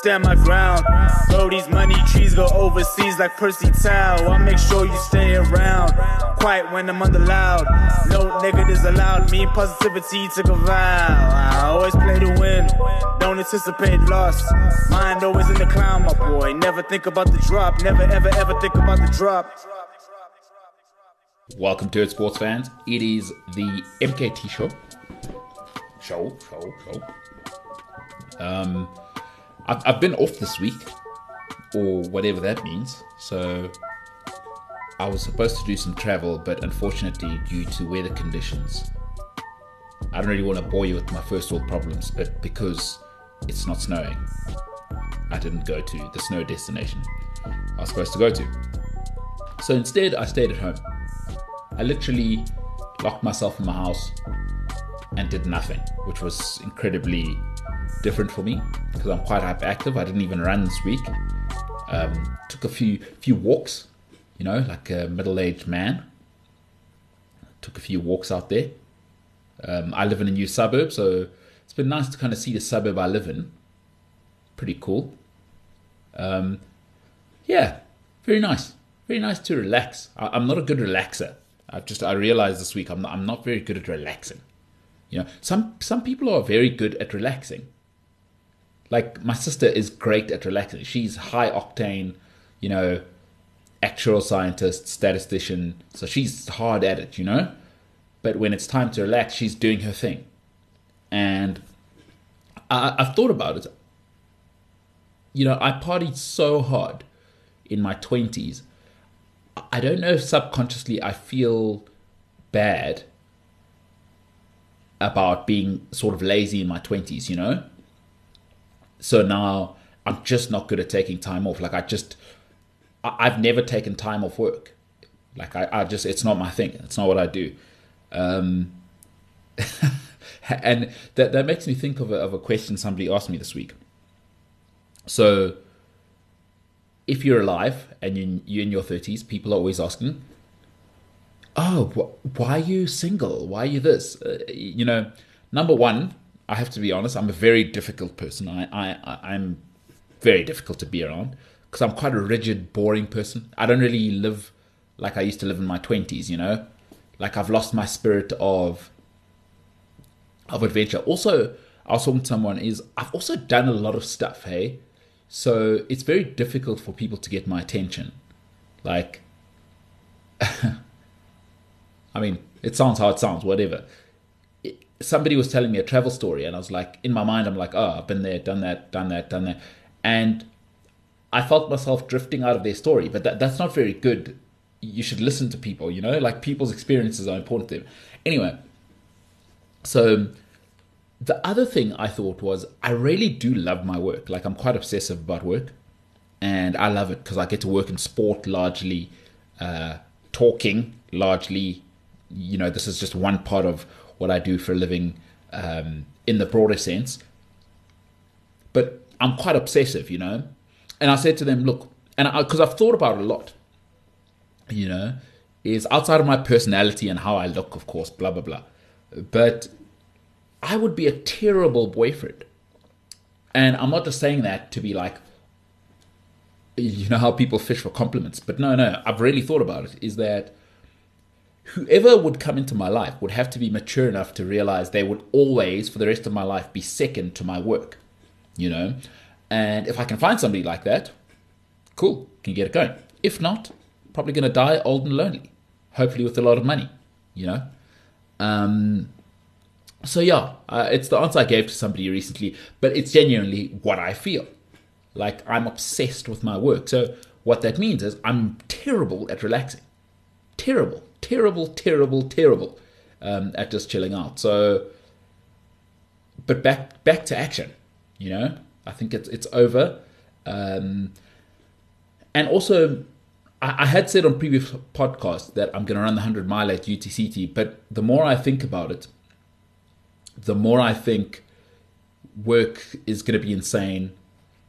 stand my ground. Throw these money trees, go overseas like Percy Tau. I make sure you stay around. Quiet when I'm the loud. No negatives allowed. Me positivity took a vow. I always play to win. Don't anticipate loss. Mind always in the clown, my boy. Never think about the drop. Never ever ever think about the drop. Welcome to it, sports fans. It is the MKT show. Show, show, show. Um, I've, I've been off this week, or whatever that means. So I was supposed to do some travel, but unfortunately, due to weather conditions, I don't really want to bore you with my first world problems, but because it's not snowing, I didn't go to the snow destination I was supposed to go to. So instead, I stayed at home. I literally locked myself in my house and did nothing, which was incredibly different for me because I'm quite hyperactive. I didn't even run this week. Um, took a few few walks, you know, like a middle-aged man. Took a few walks out there. Um, I live in a new suburb, so it's been nice to kind of see the suburb I live in. Pretty cool. Um, yeah, very nice. Very nice to relax. I, I'm not a good relaxer. I've just I realized this week I'm not, I'm not very good at relaxing. You know, some some people are very good at relaxing. Like my sister is great at relaxing. She's high octane, you know, actual scientist, statistician. So she's hard at it, you know. But when it's time to relax, she's doing her thing. And I, I've thought about it. You know, I partied so hard in my twenties I don't know if subconsciously I feel bad about being sort of lazy in my 20s, you know? So now I'm just not good at taking time off. Like I just, I, have never taken time off work. Like I, I just, it's not my thing. It's not what I do. Um, and that, that makes me think of a, of a question somebody asked me this week. So if you're alive and you, you're in your 30s, people are always asking, oh, wh- why are you single? Why are you this? Uh, you know, number one, I have to be honest, I'm a very difficult person. I, I, I'm very difficult to be around because I'm quite a rigid, boring person. I don't really live like I used to live in my 20s, you know? Like I've lost my spirit of of adventure. Also, I was talking to someone is I've also done a lot of stuff, hey? So it's very difficult for people to get my attention. Like, I mean, it sounds how it sounds, whatever. Somebody was telling me a travel story, and I was like, in my mind, I'm like, oh, I've been there, done that, done that, done that. And I felt myself drifting out of their story, but that, that's not very good. You should listen to people, you know, like people's experiences are important to them. Anyway, so the other thing I thought was I really do love my work. Like I'm quite obsessive about work, and I love it because I get to work in sport largely, uh, talking largely. You know, this is just one part of what I do for a living um, in the broader sense. But I'm quite obsessive, you know. And I said to them, look, and because I've thought about it a lot, you know, is outside of my personality and how I look, of course, blah blah blah. But I would be a terrible boyfriend. And I'm not just saying that to be like, you know how people fish for compliments, but no, no, I've really thought about it. Is that whoever would come into my life would have to be mature enough to realize they would always, for the rest of my life, be second to my work, you know? And if I can find somebody like that, cool, can get it going. If not, probably going to die old and lonely, hopefully with a lot of money, you know? Um, so yeah, uh, it's the answer I gave to somebody recently, but it's genuinely what I feel. Like I'm obsessed with my work. So what that means is I'm terrible at relaxing. Terrible, terrible, terrible, terrible um, at just chilling out. So, but back back to action. You know, I think it's it's over. Um, and also, I, I had said on previous podcasts that I'm going to run the hundred mile at UTCT, but the more I think about it, the more I think work is going to be insane.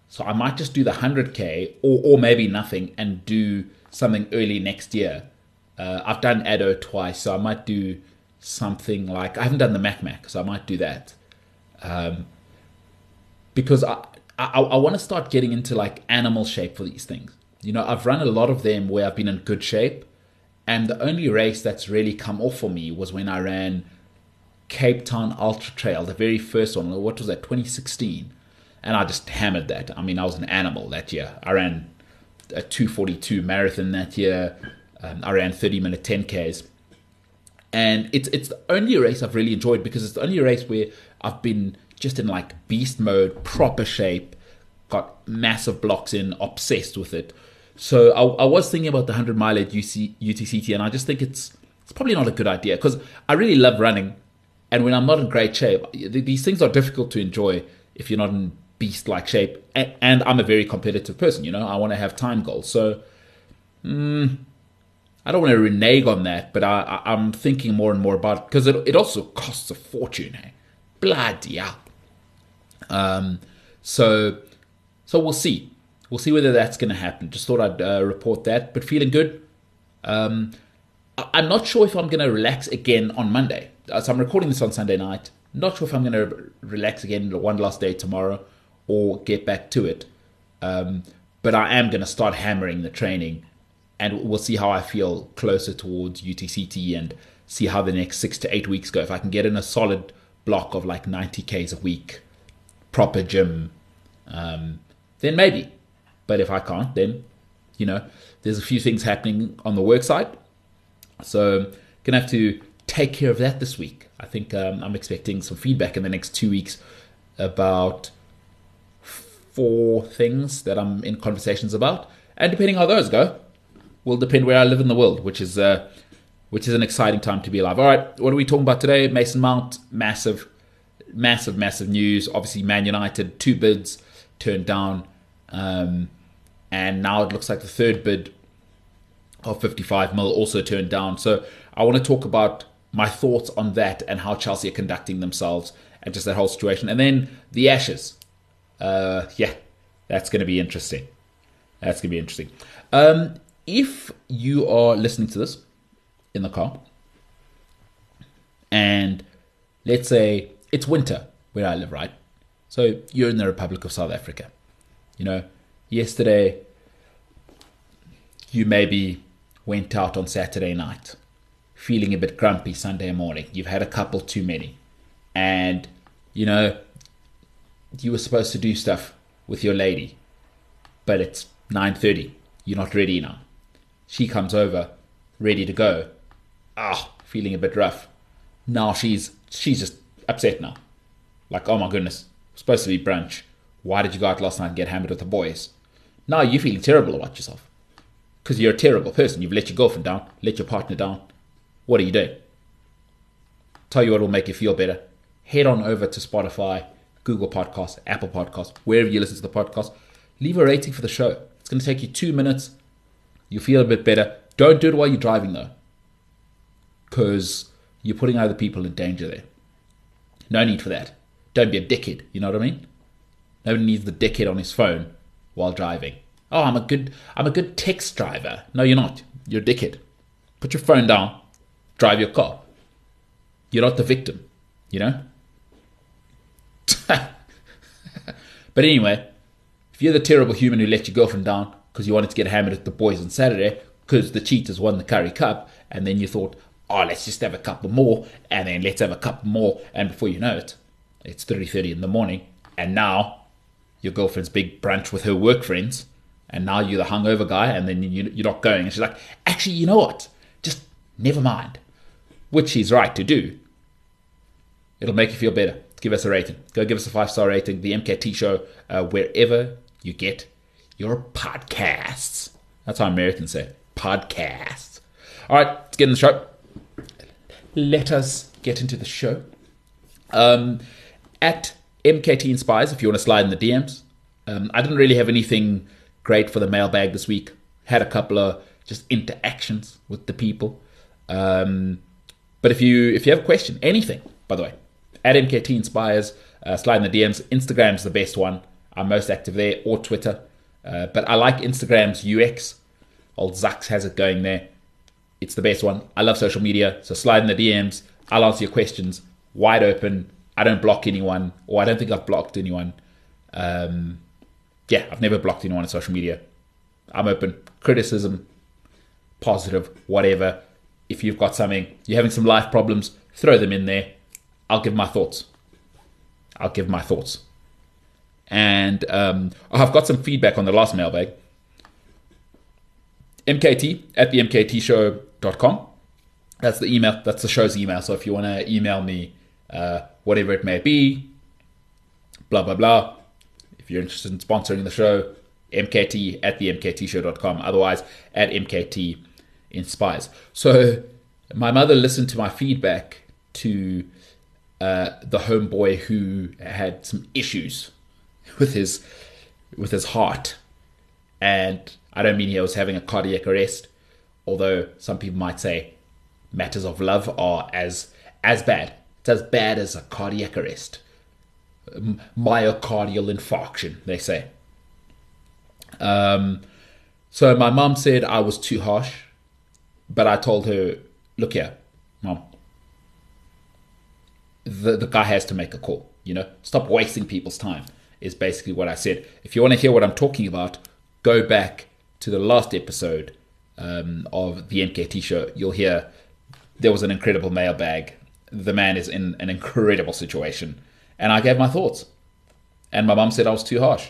So I might just do the 100k or, or maybe nothing and do something early next year. Uh, I've done Addo twice, so I might do something like I haven't done the Mac Mac, so I might do that. Um, because I, I, I want to start getting into like animal shape for these things. You know, I've run a lot of them where I've been in good shape, and the only race that's really come off for me was when I ran Cape Town Ultra Trail, the very first one. What was that? 2016, and I just hammered that. I mean, I was an animal that year. I ran a 242 marathon that year. Um, I ran 30 minute 10ks, and it's it's the only race I've really enjoyed because it's the only race where I've been just in like beast mode, proper shape, got massive blocks in, obsessed with it. So I, I was thinking about the 100 mile at UC, UTCT, and I just think it's it's probably not a good idea because I really love running, and when I'm not in great shape, these things are difficult to enjoy if you're not in beast like shape. And, and, I'm a very competitive person, you know. I want to have time goals, so. Mm, I don't want to renege on that, but I, am thinking more and more about it because it, it also costs a fortune. Eh? Bloody hell. Um, so, so we'll see. We'll see whether that's going to happen. Just thought I'd uh, report that, but feeling good. Um, I- am not sure if I'm going to relax again on Monday. Uh, so I'm recording this on Sunday night. Not sure if I'm going to relax again one last day tomorrow or get back to it. Um, but I am going to start hammering the training, and we'll see how I feel closer towards UTCT and see how the next six to eight weeks go. If I can get in a solid block of like 90 k's a week proper gym, um, then maybe. But if I can't, then you know, there's a few things happening on the work side. So gonna have to take care of that this week. I think um, I'm expecting some feedback in the next two weeks about four things that I'm in conversations about, and depending how those go, will depend where I live in the world, which is uh, which is an exciting time to be alive. All right, what are we talking about today? Mason Mount, massive massive, massive news. Obviously, Man United, two bids turned down. Um, and now it looks like the third bid of 55 mil also turned down. So I want to talk about my thoughts on that and how Chelsea are conducting themselves and just that whole situation. And then the Ashes. Uh, yeah, that's going to be interesting. That's going to be interesting. Um, if you are listening to this in the car, and let's say it's winter where I live, right? So you're in the Republic of South Africa. You know, yesterday you maybe went out on Saturday night feeling a bit grumpy Sunday morning. You've had a couple too many. And, you know, you were supposed to do stuff with your lady, but it's 9.30. You're not ready now. She comes over, ready to go. Ah, feeling a bit rough. Now she's she's just upset now. Like, oh my goodness, supposed to be brunch. Why did you go out last night and get hammered with the boys? Now you're feeling terrible about yourself. Because you're a terrible person. You've let your girlfriend down, let your partner down. What are you doing? Tell you what will make you feel better. Head on over to Spotify, Google Podcasts, Apple Podcasts, wherever you listen to the podcast. Leave a rating for the show. It's going to take you two minutes. You'll feel a bit better. Don't do it while you're driving, though, because you're putting other people in danger there. No need for that. Don't be a dickhead. You know what I mean? Nobody needs the dickhead on his phone while driving. Oh, I'm a good I'm a good text driver. No, you're not. You're a dickhead. Put your phone down. Drive your car. You're not the victim. You know. but anyway, if you're the terrible human who let your girlfriend down because you wanted to get hammered at the boys on Saturday because the Cheetahs won the Currie Cup, and then you thought, oh, let's just have a couple more, and then let's have a couple more, and before you know it, it's 3.30 in the morning, and now your girlfriend's big brunch with her work friends, and now you're the hungover guy, and then you're not going, and she's like, actually, you know what? Just never mind. Which she's right to do. It'll make you feel better. Give us a rating. Go give us a five star rating. The MKT show, uh, wherever you get your podcasts. That's how Americans say podcasts. All right, let's get in the show let us get into the show. Um, at MKT Inspires, if you want to slide in the DMs. Um, I didn't really have anything great for the mailbag this week. Had a couple of just interactions with the people. Um, but if you if you have a question, anything, by the way, at MKT Inspires. Uh, slide in the DMs. Instagram's the best one. I'm most active there, or Twitter. Uh, but I like Instagram's UX. Old Zux has it going there. It's the best one. I love social media, so slide in the DMs. I'll answer your questions wide open. I don't block anyone, or I don't think I've blocked anyone. Um, yeah, I've never blocked anyone on social media. I'm open. Criticism, positive, whatever. If you've got something, you're having some life problems, throw them in there. I'll give my thoughts. I'll give my thoughts. And um, I've got some feedback on the last mailbag. MKT at the MKTshow.com. That's the email. That's the show's email. So if you want to email me, uh, whatever it may be, blah, blah, blah. If you're interested in sponsoring the show, MKT at the MKTshow.com. Otherwise, at MKT Inspires. So my mother listened to my feedback to uh, the homeboy who had some issues with his with his heart, and I don't mean he was having a cardiac arrest, although some people might say matters of love are as as bad. It's as bad as a cardiac arrest, myocardial infarction. They say. Um, so my mom said I was too harsh, but I told her, look here, mom. The the guy has to make a call. You know, stop wasting people's time. Is basically what I said. If you want to hear what I'm talking about, go back to the last episode um, of the MKT show. You'll hear there was an incredible mailbag. The man is in an incredible situation, and I gave my thoughts. And my mom said I was too harsh.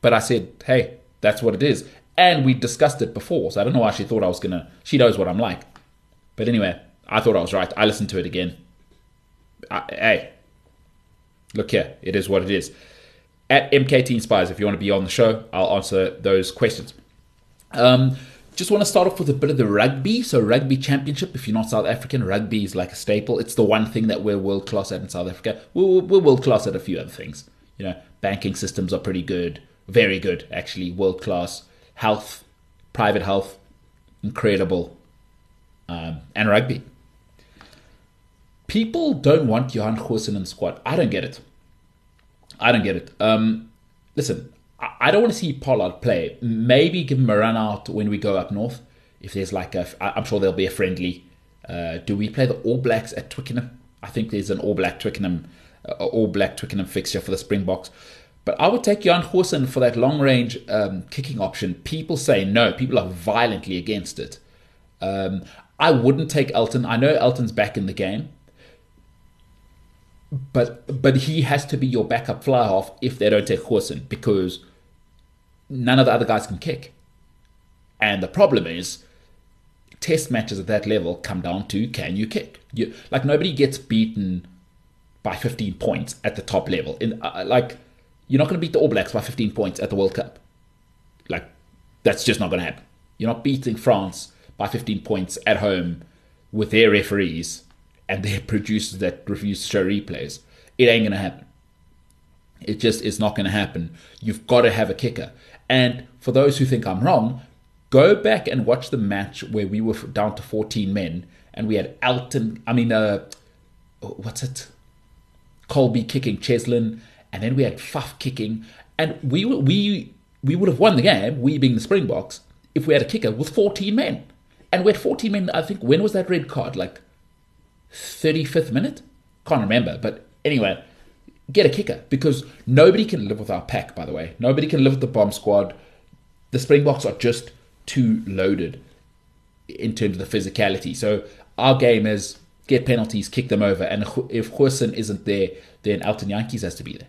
But I said, hey, that's what it is. And we discussed it before, so I don't know why she thought I was gonna. She knows what I'm like. But anyway, I thought I was right. I listened to it again. I, hey, look here, it is what it is. At MKT Inspires, if you want to be on the show, I'll answer those questions. Um, just want to start off with a bit of the rugby. So, rugby championship, if you're not South African, rugby is like a staple. It's the one thing that we're world class at in South Africa. We're, we're world class at a few other things. You know, banking systems are pretty good very good actually, world class. Health, private health, incredible, um, and rugby. People don't want Johan Goosen in the squad. I don't get it. I don't get it. Um, listen, I, I don't want to see Pollard play. Maybe give him a run out when we go up north. If there's like a, I'm sure there'll be a friendly. Uh, do we play the All Blacks at Twickenham? I think there's an All Black Twickenham, uh, All Black Twickenham fixture for the Springboks. But I would take Jan Goosen for that long range um, kicking option. People say no. People are violently against it. Um, I wouldn't take Elton. I know Elton's back in the game, but but he has to be your backup fly half if they don't take Goosen because none of the other guys can kick. And the problem is, test matches at that level come down to can you kick? You, like nobody gets beaten by 15 points at the top level. In uh, like you're not going to beat the All Blacks by 15 points at the World Cup. Like, that's just not going to happen. You're not beating France by 15 points at home with their referees and their producers that refuse to show replays. It ain't to happen. It just is not to happen. You've got to have a kicker. And for those who think I'm wrong, go back and watch the match where we were down to 14 men and we had Alton. I mean, uh, what's it? Kolbe kicking Cheslin and then we had Faf kicking, and we we we would have won the game, we being the Springboks, if we had a kicker with 14 men. And we had 14 men, I think, when was that red card? Like 35th minute? Can't remember. But anyway, get a kicker because nobody can live with our pack, by the way. Nobody can live with the bomb squad. The Springboks are just too loaded in terms of the physicality. So our game is get penalties, kick them over. And if Goosen isn't there, then Elton Jantjies has to be there.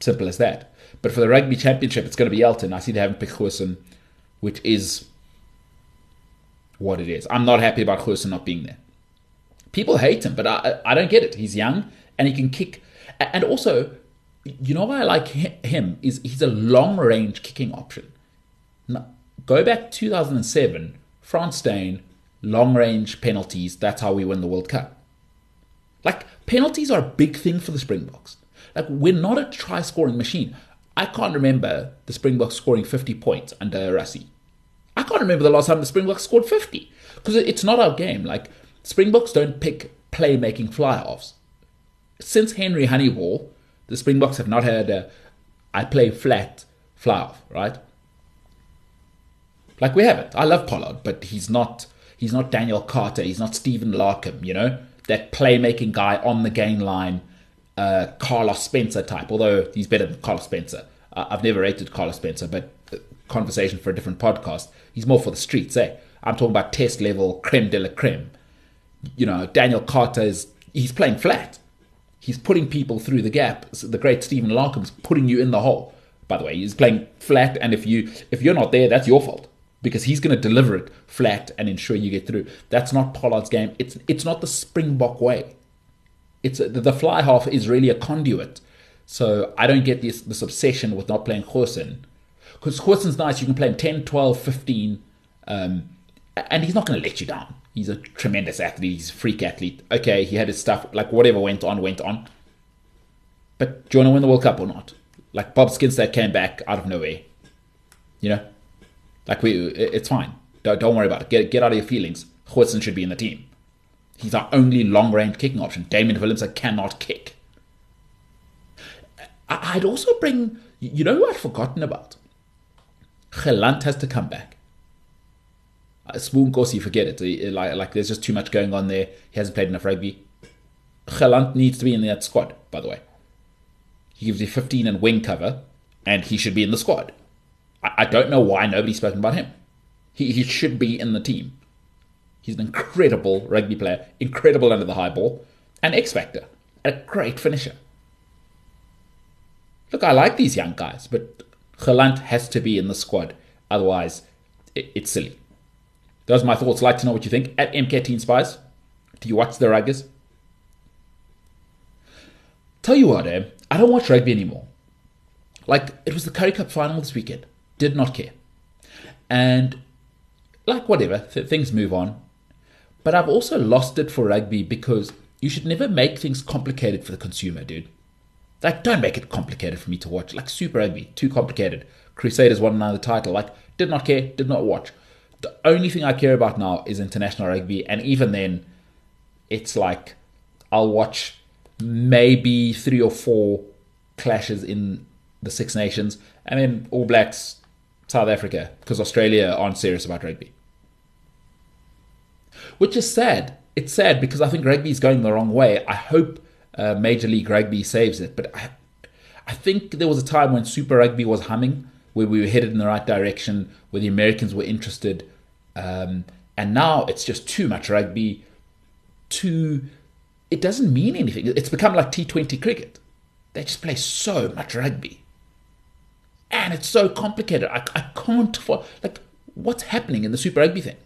Simple as that. But for the rugby championship, it's going to be Elton. I see they haven't picked Goosen, which is what it is. I'm not happy about Goosen not being there. People hate him, but I, I don't get it. He's young and he can kick. And also, you know why I like him is he's a long range kicking option. Now, go back 2007, Frans Steyn, long range penalties. That's how we win the World Cup. Like penalties are a big thing for the Springboks. Like we're not a try scoring machine. I can't remember the Springboks scoring 50 points under Rassie. I can't remember the last time the Springboks scored 50 because it's not our game. Like Springboks don't pick playmaking fly offs. since Henry Honeyball, the Springboks have not had a I play flat fly off, right? Like we haven't. I love Pollard, but he's not he's not Daniel Carter, he's not Stephen Larkham, you know? That playmaking guy on the game line, uh, Carlos Spencer type, although he's better than Carlos Spencer. Uh, I've never rated Carlos Spencer, but conversation for a different podcast. He's more for the streets, eh? I'm talking about test level creme de la creme. You know, Daniel Carter is he's playing flat. He's putting people through the gap. The great Stephen Larkham's putting you in the hole. By the way, he's playing flat, and if you if you're not there, that's your fault because he's going to deliver it flat and ensure you get through. That's not Pollard's game. It's it's not the Springbok way. It's the fly half is really a conduit. So I don't get this this obsession with not playing Goosen. Because Goosen's nice. You can play him 10, 12, 15, um, and he's not going to let you down. He's a tremendous athlete. He's a freak athlete. Okay, he had his stuff. Like whatever went on, went on. But do you want to win the World Cup or not? Like Bob Skinstad came back out of nowhere. You know, like we, it's fine. Don't, don't worry about it. Get get out of your feelings. Goosen should be in the team. He's our only long range kicking option. Damian Willemse cannot kick. I'd also bring, you know who I'd forgotten about? Gelant has to come back. Spoon course you forget it. Like, like there's just too much going on there. He hasn't played enough rugby. Gelant needs to be in that squad, by the way. He gives you 15 and wing cover, and he should be in the squad. I, I don't know why nobody's spoken about him. He, he should be in the team. He's an incredible rugby player, incredible under the high ball, an X factor, a great finisher. Look, I like these young guys, but Gelant has to be in the squad. Otherwise, it, it's silly. Those are my thoughts. Like to know what you think. At MKT Inspires, do you watch the Ruggers? Tell you what, eh? I don't watch rugby anymore. Like, it was the Currie Cup final this weekend. Did not care. And, like, whatever, th- things move on. But I've also lost it for rugby because you should never make things complicated for the consumer, dude. Like, don't make it complicated for me to watch. Like, Super Rugby, too complicated. Crusaders won another title. Like, did not care, did not watch. The only thing I care about now is international rugby, and even then, it's like I'll watch maybe three or four clashes in the Six Nations, and then All Blacks, South Africa, because Australia aren't serious about rugby. Which is sad. It's sad because I think rugby is going the wrong way. I hope uh, Major League Rugby saves it, but I, I think there was a time when Super Rugby was humming, where we were headed in the right direction, where the Americans were interested. Um, and now it's just too much rugby, too. It doesn't mean anything. It's become like T20 cricket. They just play so much rugby. And it's so complicated. I, I can't. Like, what's happening in the Super Rugby thing?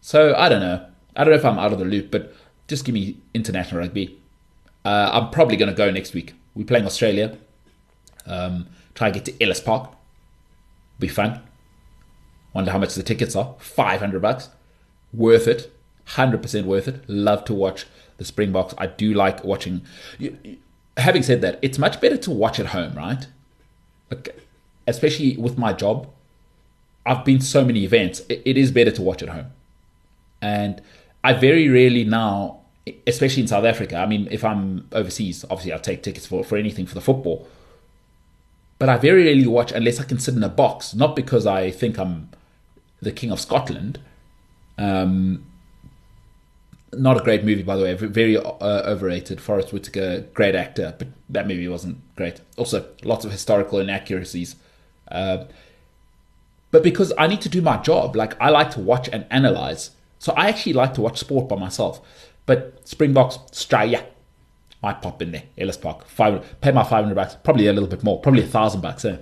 So I don't know. I don't know if I'm out of the loop, but just give me international rugby. Uh, I'm probably going to go next week. We're playing Australia. Um, try and get to Ellis Park. Be fun. Wonder how much the tickets are. 500 bucks. Worth it. 100% worth it. Love to watch the Springboks. I do like watching. Having said that, it's much better to watch at home, right? Especially with my job. I've been so many events. it, it is better to watch at home. And I very rarely now, especially in South Africa, I mean, if I'm overseas, obviously I'll take tickets for, for anything for the football. But I very rarely watch unless I can sit in a box, not because I think I'm the King of Scotland. Um, not a great movie, by the way. Very uh, overrated. Forest Whitaker, great actor, but that movie wasn't great. Also, lots of historical inaccuracies. Uh, but because I need to do my job, like I like to watch and analyze. So I actually like to watch sport by myself. But Springboks, Australia, might pop in there. Ellis Park, five, pay my 500 bucks, probably a little bit more, probably a thousand bucks. Eh?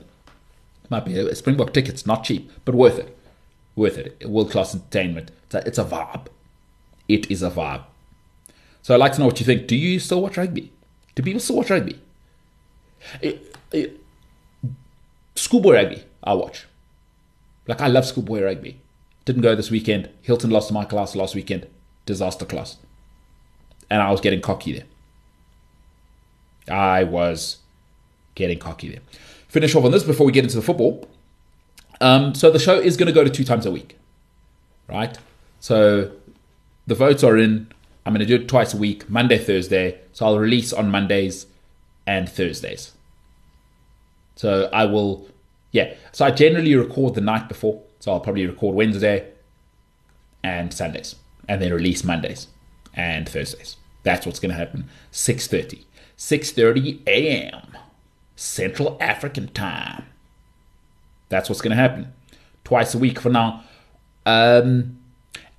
Might be a Springbok ticket's not cheap, but worth it. Worth it. World class entertainment. It's a, vibe. It is a vibe. So I'd like to know what you think. Do you still watch rugby? Do people still watch rugby? It, schoolboy rugby, I watch. Like I love schoolboy rugby. Didn't go this weekend. Hilton lost to Michaelhouse last weekend. Disaster class. And I was getting cocky there. I was getting cocky there. Finish off on this before we get into the football. Um, so the show is going to go to two times a week, right? So the votes are in. I'm going to do it twice a week, Monday, Thursday. So I'll release on Mondays and Thursdays. So I will, yeah. So I generally record the night before. So I'll probably record Wednesday and Sundays, and then release Mondays and Thursdays. That's what's going to happen. 6:30, 6:30 a.m. Central African time. That's what's going to happen. Twice a week for now. Um,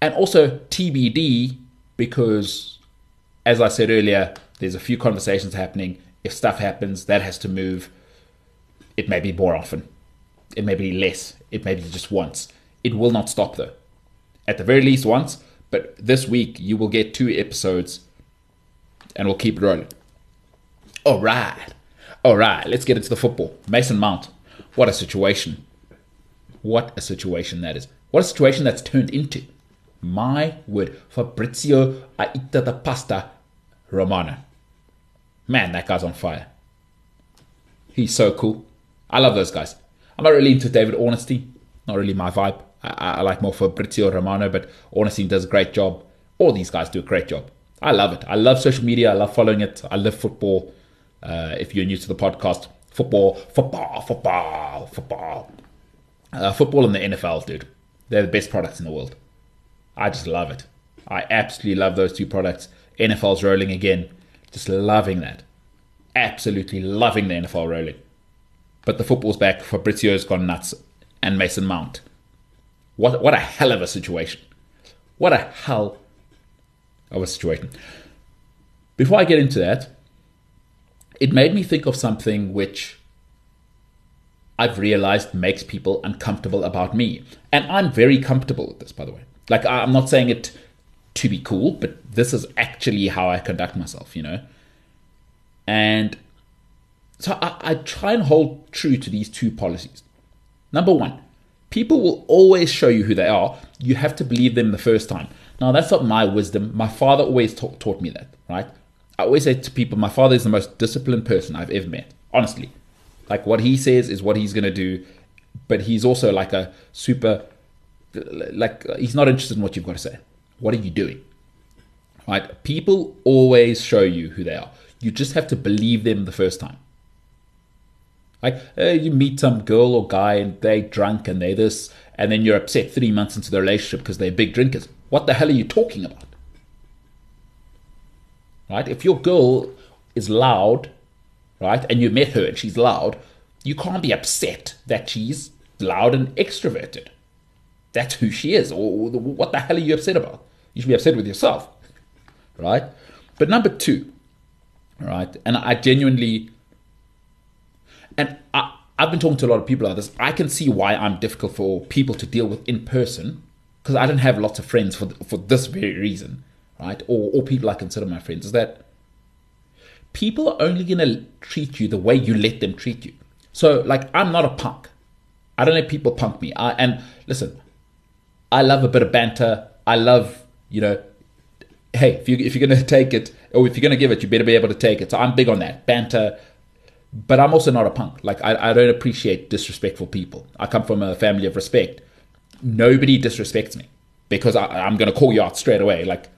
and also TBD because, as I said earlier, there's a few conversations happening. If stuff happens, that has to move. It may be more often. It may be less. It may be just once. It will not stop though. At the very least once, but this week you will get two episodes and we'll keep it rolling. All right. All right. Let's get into the football. Mason Mount. What a situation. What a situation that is. What a situation that's turned into. My word. Fabrizio Aita the Pasta Romano. Man, that guy's on fire. He's so cool. I love those guys. I'm not really into David Ornstein. Not really my vibe. I, I like more Fabrizio Romano, but Ornstein does a great job. All these guys do a great job. I love it. I love social media. I love following it. I love football. Uh, if you're new to the podcast, football, football, football, football. Uh, football and the NFL, dude. They're the best products in the world. I just love it. I absolutely love those two products. NFL's rolling again. Just loving that. Absolutely loving the NFL rolling. But the football's back. Fabrizio's gone nuts. And Mason Mount. What, what a hell of a situation. What a hell of a situation. Before I get into that, it made me think of something which I've realized makes people uncomfortable about me. And I'm very comfortable with this, by the way. Like, I'm not saying it to be cool, but this is actually how I conduct myself, you know? And so I, I try and hold true to these two policies. Number one, people will always show you who they are. You have to believe them the first time. Now, that's not my wisdom. My father always ta- taught me that, right? I always say to people, my father is the most disciplined person I've ever met, honestly. Like, what he says is what he's going to do, but he's also like a super, like, he's not interested in what you've got to say. What are you doing? Right? People always show you who they are. You just have to believe them the first time. Like, uh, you meet some girl or guy and they drunk and they this, and then you're upset three months into the relationship because they're big drinkers. What the hell are you talking about? Right? If your girl is loud, right, and you met her and she's loud, you can't be upset that she's loud and extroverted. That's who she is. Or what the hell are you upset about? You should be upset with yourself. Right? But number two, right, and I genuinely, and I, I've been talking to a lot of people about this. I can see why I'm difficult for people to deal with in person because I don't have lots of friends for for this very reason, right? Or or people I consider my friends is that people are only gonna treat you the way you let them treat you. So like I'm not a punk. I don't let people punk me. I, and listen, I love a bit of banter. I love you know. Hey, if you if you're gonna take it or if you're gonna give it, you better be able to take it. So I'm big on that banter but I'm also not a punk. Like I, I don't appreciate disrespectful people. I come from a family of respect nobody disrespects me because I, I'm going to call you out straight away. Like,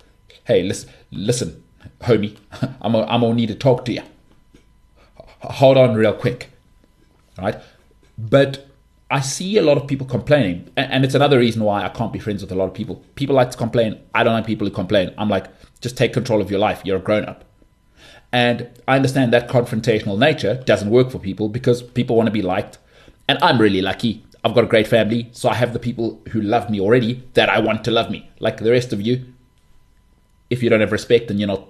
hey, listen, listen, homie, I'm gonna, I'm need to talk to you. Hold on, real quick, right? But I see a lot of people complaining, and it's another reason why I can't be friends with a lot of people. People like to complain. I don't like people who complain. I'm like, just take control of your life. You're a grown up. And I understand that confrontational nature doesn't work for people because people want to be liked. And I'm really lucky I've got a great family, so I have the people who love me already that I want to love me. Like the rest of you, if you don't have respect and you're not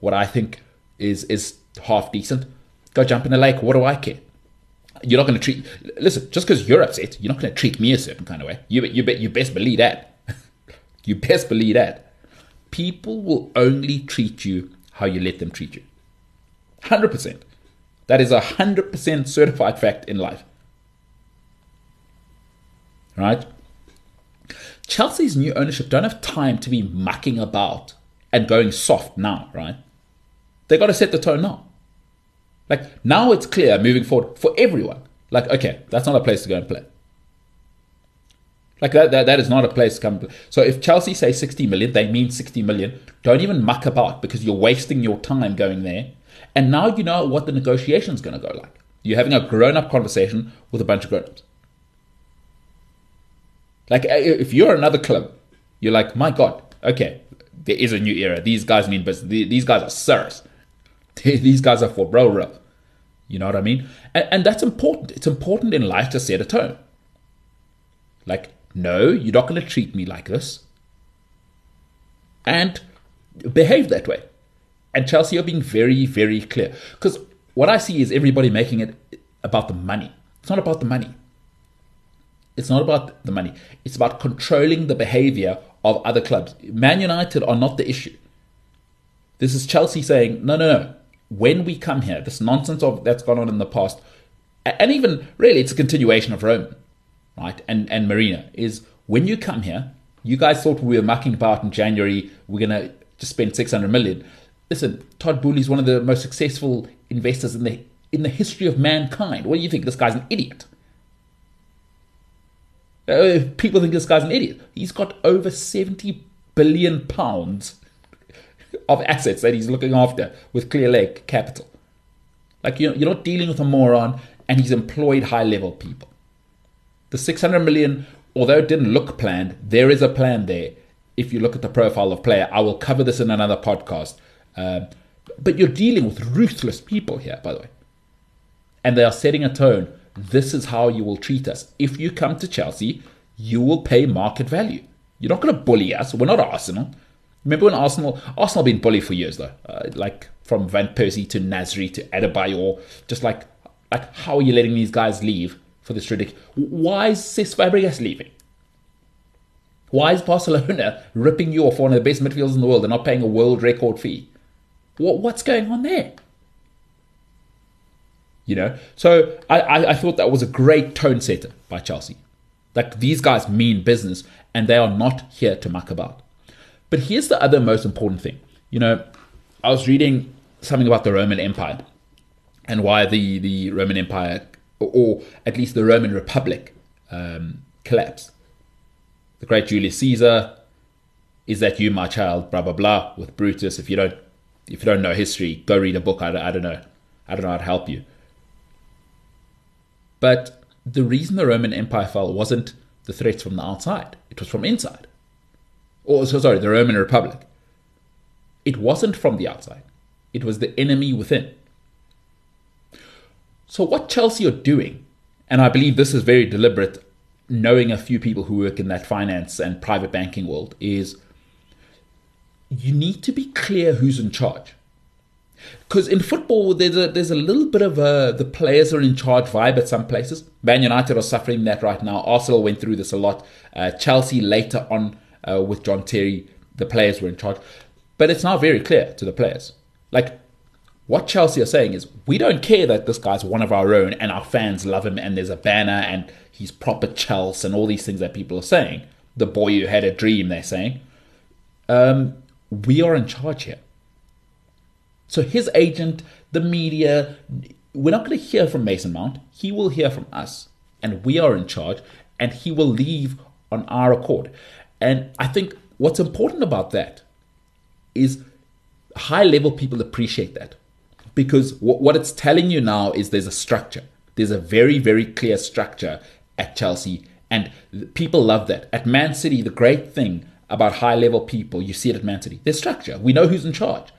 what I think is is half decent, go jump in the lake. What do I care? You're not going to treat. Listen, just because you're upset, you're not going to treat me a certain kind of way. You you bet you best believe that. you best believe that. People will only treat you how you let them treat you. Hundred percent. That is a hundred percent certified fact in life right? Chelsea's new ownership don't have time to be mucking about and going soft now, right? They got to set the tone now. Like now it's clear moving forward for everyone. Like, okay, that's not a place to go and play. Like that, that, that is not a place to come. So if Chelsea say 60 million, they mean 60 million. Don't even muck about because you're wasting your time going there. And now you know what the negotiation is going to go like. You're having a grown up conversation with a bunch of grown ups. Like if you're another club, you're like, my God, okay, there is a new era. These guys mean business. These guys are serious. These guys are for bro real. You know what I mean? And, and that's important. It's important in life to set a tone. Like, no, you're not going to treat me like this. And behave that way. And Chelsea are being very, very clear. Because what I see is everybody making it about the money. It's not about the money. It's not about the money. It's about controlling the behavior of other clubs. Man United are not the issue. This is Chelsea saying, no, no, no. When we come here, this nonsense of that's gone on in the past, and even really, it's a continuation of Rome right? And and Marina is when you come here, you guys thought we were mucking about in January. We're gonna just spend six hundred million. Listen, Todd Boehly is one of the most successful investors in the in the history of mankind. What do you think? This guy's an idiot. Uh, people think this guy's an idiot. He's got over seventy billion pounds of assets that he's looking after with Clearlake Capital. Like you're, you're not dealing with a moron, and he's employed high level people. The 600 million, although it didn't look planned, there is a plan there. If you look at the profile of player, I will cover this in another podcast. Uh, but you're dealing with ruthless people here, by the way. And they are setting a tone. This is how you will treat us. If you come to Chelsea, you will pay market value. You're not going to bully us. We're not Arsenal. Remember when Arsenal Arsenal been bullied for years though, uh, like from Van Persie to Nasri to Adebayor, just like like how are you letting these guys leave for this ridiculous. Why is Cesc Fabregas leaving? Why is Barcelona ripping you off one of the best midfielders in the world and not paying a world record fee? What, what's going on there? You know, so I, I, thought that was a great tone setter by Chelsea. Like these guys mean business and they are not here to muck about. But here's the other most important thing. You know, I was reading something about the Roman Empire and why the, the Roman Empire or at least the Roman Republic um, collapsed. The great Julius Caesar, is that you, my child? Blah blah blah. With Brutus, if you don't, if you don't know history, go read a book. I, I don't know. I don't know how to help you. But the reason the Roman Empire fell wasn't the threats from the outside; it was from inside. Or so sorry, the Roman Republic. It wasn't from the outside; it was the enemy within. So, what Chelsea are doing, and I believe this is very deliberate, knowing a few people who work in that finance and private banking world, is you need to be clear who's in charge. Because in football, there's a, there's a little bit of a the players are in charge vibe at some places. Man United are suffering that right now. Arsenal went through this a lot. Uh, Chelsea later on uh, with John Terry, the players were in charge. But it's now very clear to the players. Like what Chelsea are saying is, we don't care that this guy's one of our own and our fans love him and there's a banner and he's proper Chelsea and all these things that people are saying. The boy who had a dream, they're saying. Um, we are in charge here. So his agent, the media, we're not going to hear from Mason Mount. He will hear from us. And we are in charge. And he will leave on our accord. And I think what's important about that is high level people appreciate that because what it's telling you now is there's a structure. There's a very, very clear structure at Chelsea, and people love that. At Man City, the great thing about high level people, you see it at Man City, there's structure. We know who's in charge.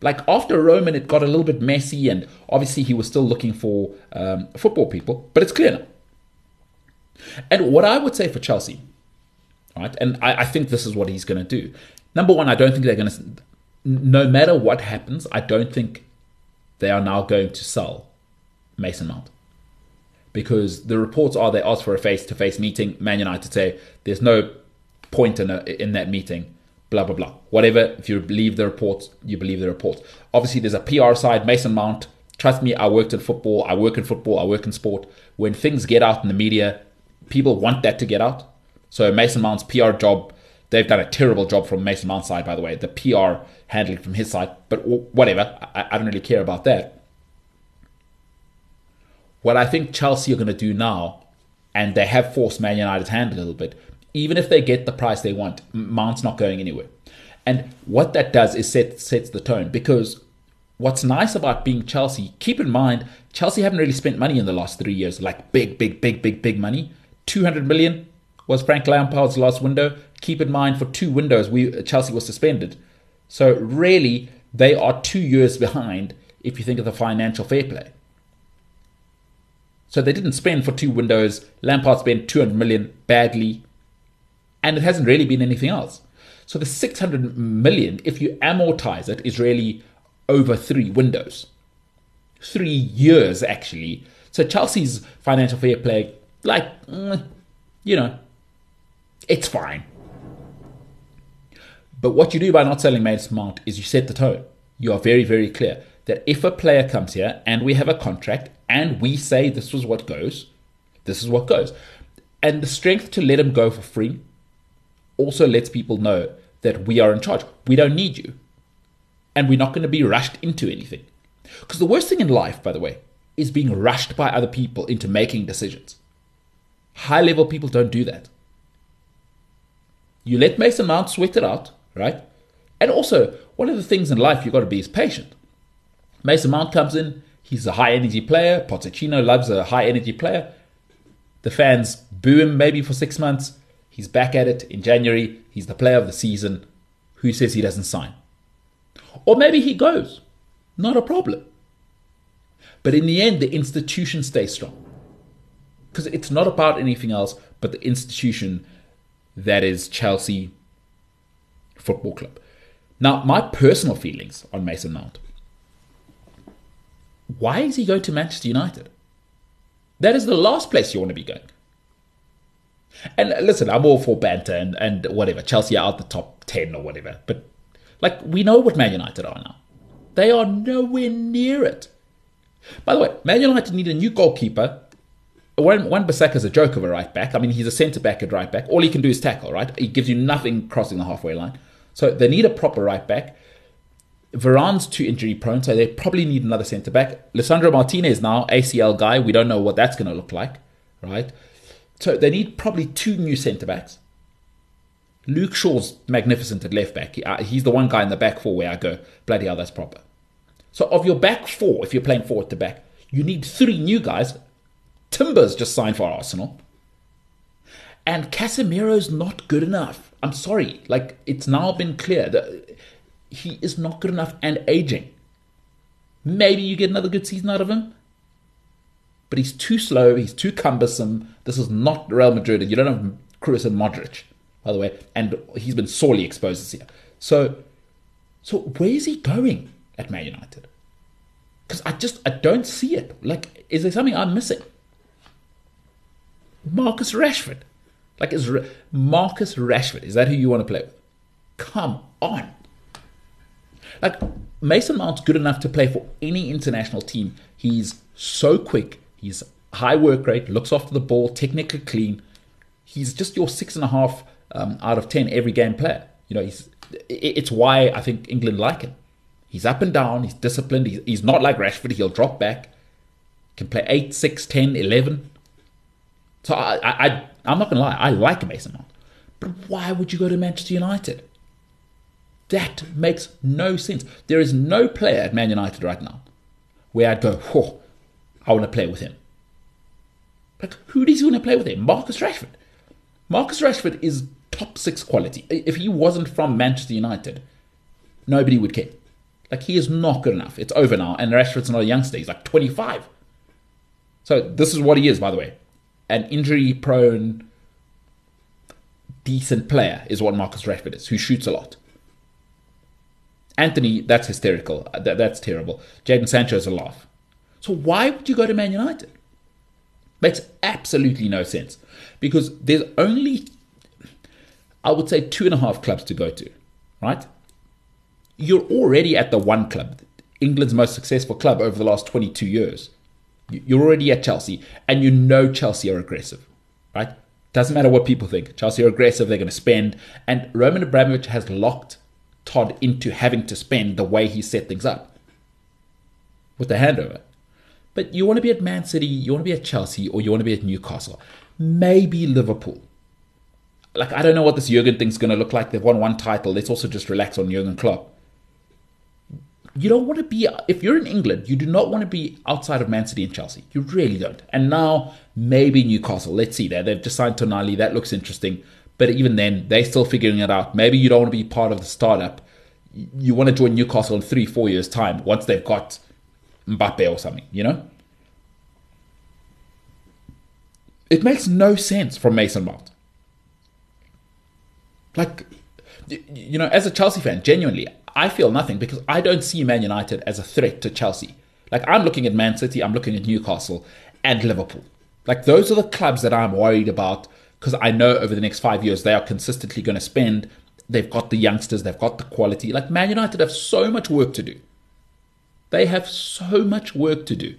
Like after Roman, it got a little bit messy, and obviously he was still looking for um, football people, but it's clear now. And what I would say for Chelsea, right, and I, I think this is what he's going to do. Number one, I don't think they're going to no matter what happens, I don't think they are now going to sell Mason Mount. Because the reports are they asked for a face to face meeting. Man United say there's no point in, a, in that meeting, blah, blah, blah. Whatever, if you believe the reports, you believe the reports. Obviously, there's a PR side, Mason Mount. Trust me, I worked in football, I work in football, I work in sport. When things get out in the media, people want that to get out. So Mason Mount's PR job They've done a terrible job from Mason Mount's side, by the way. The PR handling from his side, but whatever. I, I don't really care about that. What I think Chelsea are going to do now and they have forced Man United's hand a little bit. Even if they get the price they want, Mount's not going anywhere. And what that does is set sets the tone because what's nice about being Chelsea, keep in mind, Chelsea haven't really spent money in the last three years, like big, big, big, big, big money. 200 million was Frank Lampard's last window. Keep in mind, for two windows, we Chelsea was suspended. So really, they are two years behind if you think of the financial fair play. So they didn't spend for two windows. Lampard spent 200 million badly, and it hasn't really been anything else. So the 600 million, if you amortize it, is really over three windows, three years actually. So Chelsea's financial fair play, like, mm, you know, it's fine. But what you do by not selling Mason Mount is you set the tone. You are very, very clear that if a player comes here and we have a contract and we say this was what goes, this is what goes. And the strength to let him go for free also lets people know that we are in charge. We don't need you. And we're not going to be rushed into anything. Because the worst thing in life, by the way, is being rushed by other people into making decisions. High level people don't do that. You let Mason Mount sweat it out, right? And also, one of the things in life you've got to be is patient. Mason Mount comes in, he's a high energy player. Pochettino loves a high energy player. The fans boo him maybe for six months. He's back at it in January. He's the player of the season. Who says he doesn't sign? Or maybe he goes. Not a problem. But in the end, the institution stays strong. Because it's not about anything else but the institution that is Chelsea Football Club. Now, my personal feelings on Mason Mount. Why is he going to Manchester United? That is the last place you want to be going. And listen, I'm all for banter and, and whatever. Chelsea are out the top 10 or whatever. But, like, we know what Man United are now. They are nowhere near it. By the way, Man United need a new goalkeeper. One, Wan is a joke of a right back. I mean, he's a centre back at right back. All he can do is tackle, right? He gives you nothing crossing the halfway line. So they need a proper right back. Varane's too injury prone, so they probably need another centre back. Lisandro Martinez now, ACL guy. We don't know what that's going to look like, right? So they need probably two new centre backs. Luke Shaw's magnificent at left back. Uh, he's the one guy in the back four where I go, bloody hell, that's proper. So of your back four, if you're playing forward to back, you need three new guys. Timber's just signed for Arsenal. And Casemiro's not good enough. I'm sorry. Like, it's now been clear that he is not good enough and aging. Maybe you get another good season out of him but he's too slow. He's too cumbersome. This is not Real Madrid. You don't have Kroos and Modric, by the way, and he's been sorely exposed this year. So, so where is he going at Man United? Because I just I don't see it. Like, is there something I'm missing? Marcus Rashford, like is Marcus Rashford? Is that who you want to play with? Come on. Like Mason Mount's good enough to play for any international team. He's so quick. He's high work rate, looks after the ball, technically clean. He's just your six and a half um, out of ten every game player. You know, he's it's why I think England like him. He's up and down. He's disciplined. He's, not like Rashford. He'll drop back. Can play 8, 6, 10, 11. So I, I, I, I'm not going to lie. I like Mason Mount. But why would you go to Manchester United? That makes no sense. There is no player at Man United right now where I'd go, I want to play with him. Like, who does he want to play with him? Marcus Rashford. Marcus Rashford is top six quality. If he wasn't from Manchester United, nobody would care. Like, he is not good enough. It's over now. And Rashford's not a youngster. He's like 25. So, this is what he is, by the way. An injury prone, decent player is what Marcus Rashford is, who shoots a lot. Antony, that's hysterical. That, that's terrible. Jadon Sancho is a laugh. So why would you go to Man United? Makes absolutely no sense because there's only, I would say, two and a half clubs to go to, right? You're already at the one club, England's most successful club over the last 22 years. You're already at Chelsea, and you know Chelsea are aggressive, right? Doesn't matter what people think. Chelsea are aggressive, they're going to spend. And Roman Abramovich has locked Todd into having to spend the way he set things up with the handover. But you want to be at Man City, you want to be at Chelsea, or you want to be at Newcastle. maybe Liverpool. Like, I don't know what this Jurgen thing's going to look like. They've won one title. Let's also just relax on Jurgen Klopp. You don't want to be, if you're in England, you do not want to be outside of Man City and Chelsea. You really don't. And now, maybe Newcastle. Let's see there. They've just signed Tonali. That looks interesting. But even then, they're still figuring it out. Maybe you don't want to be part of the startup. You want to join Newcastle in three, four years' time once they've got Mbappe or something, you know? It makes no sense from Mason Mount. Like, you know, as a Chelsea fan, genuinely, I feel nothing because I don't see Man United as a threat to Chelsea. Like, I'm looking at Man City, I'm looking at Newcastle and Liverpool. Like, those are the clubs that I'm worried about because I know over the next five years they are consistently going to spend. They've got the youngsters, they've got the quality. Like, Man United have so much work to do. They have so much work to do.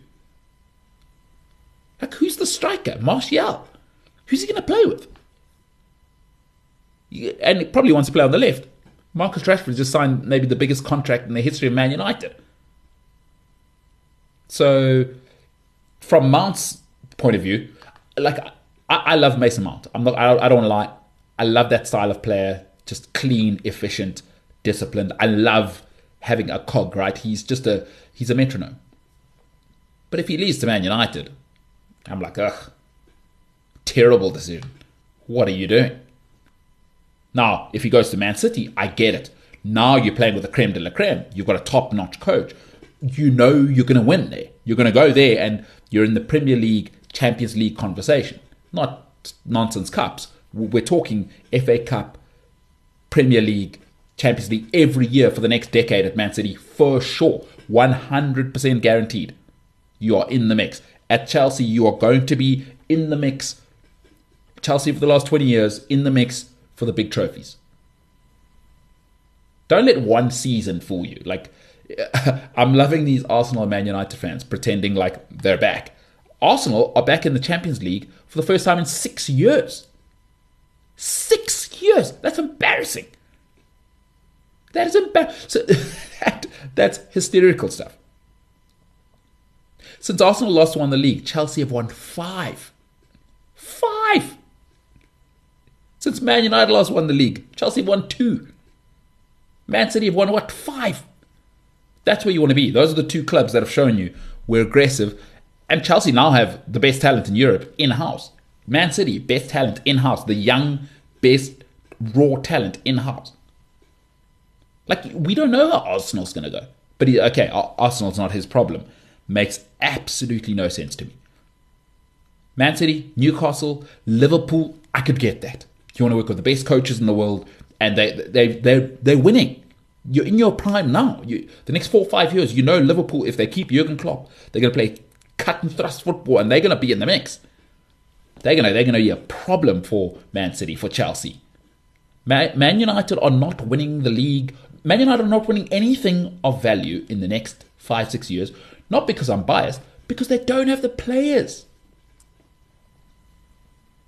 Like, who's the striker? Martial. Who's he going to play with? And he probably wants to play on the left. Marcus Rashford just signed maybe the biggest contract in the history of Man United. So, from Mount's point of view, like I, I love Mason Mount. I'm not. I, I don't lie. I love that style of player. Just clean, efficient, disciplined. I love having a cog. Right? He's just a he's a metronome. But if he leaves to Man United, I'm like, ugh, terrible decision. What are you doing? Now, if he goes to Man City, I get it. Now you're playing with the creme de la creme. You've got a top notch coach. You know you're going to win there. You're going to go there and you're in the Premier League, Champions League conversation, not nonsense cups. We're talking FA Cup, Premier League, Champions League every year for the next decade at Man City for sure. 100% guaranteed. You are in the mix. At Chelsea, you are going to be in the mix. Chelsea for the last 20 years, in the mix for the big trophies. Don't let one season fool you. Like, I'm loving these Arsenal and Man United fans pretending like they're back. Arsenal are back in the Champions League for the first time in six years. Six years. That's embarrassing. That is embarrassing. So that, that's hysterical stuff. Since Arsenal last won the league, Chelsea have won five. Five. Since Man United last won the league, Chelsea won two. Man City have won what? Five. That's where you want to be. Those are the two clubs that have shown you we're aggressive. And Chelsea now have the best talent in Europe in house. Man City, best talent in house. The young, best raw talent in house. Like, we don't know how Arsenal's going to go. But he, okay, Arsenal's not his problem. Makes absolutely no sense to me. Man City, Newcastle, Liverpool, I could get that. You want to work with the best coaches in the world, and they they they they're winning. You're in your prime now. You, the next four or five years, you know Liverpool. If they keep Jurgen Klopp, they're going to play cut and thrust football, and they're going to be in the mix. They're going to they're going to be a problem for Man City, for Chelsea. Man, Man United are not winning the league. Man United are not winning anything of value in the next five six years. Not because I'm biased, because they don't have the players.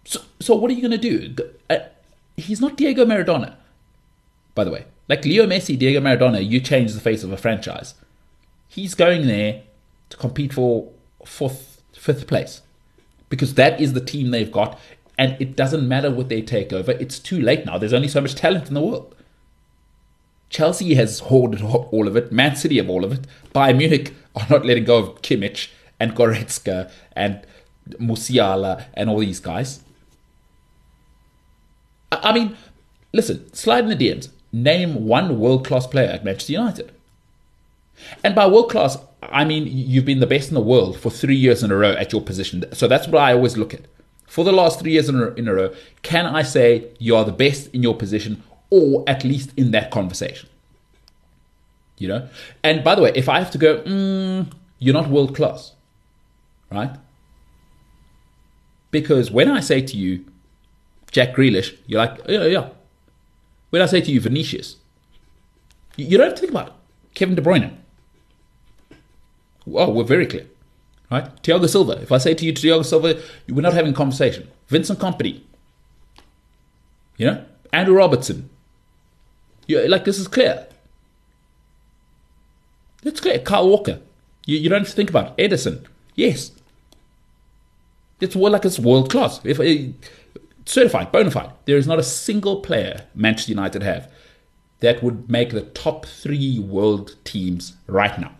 So, so what are you going to do? Uh, he's not Diego Maradona, by the way. Like Leo Messi, Diego Maradona, you change the face of a franchise. He's going there to compete for fourth, fifth place because that is the team they've got, and it doesn't matter what they take over. It's too late now. There's only so much talent in the world. Chelsea has hoarded all of it. Man City have all of it. Bayern Munich are not letting go of Kimmich and Goretzka and Musiala and all these guys. I mean, listen, slide in the DMs. Name one world class player at Manchester United. And by world class, I mean you've been the best in the world for three years in a row at your position. So that's what I always look at. For the last three years in a, row, can I say you are the best in your position or at least in that conversation? You know? And by the way, if I have to go, mm, you're not world class, right? Because when I say to you, Jack Grealish, you're like, yeah, yeah. When I say to you, Vinicius, you don't have to think about it. Kevin De Bruyne. Oh, we're very clear. Right? Thiago Silva. If I say to you, Thiago Silva, we're not having a conversation. Vincent Kompany. You know? Andrew Robertson. You like, this is clear. It's clear. Kyle Walker. You, you don't have to think about it. Ederson. Yes. It's well, like it's world class. If uh, certified, bona fide. There is not a single player Manchester United have that would make the top three world teams right now.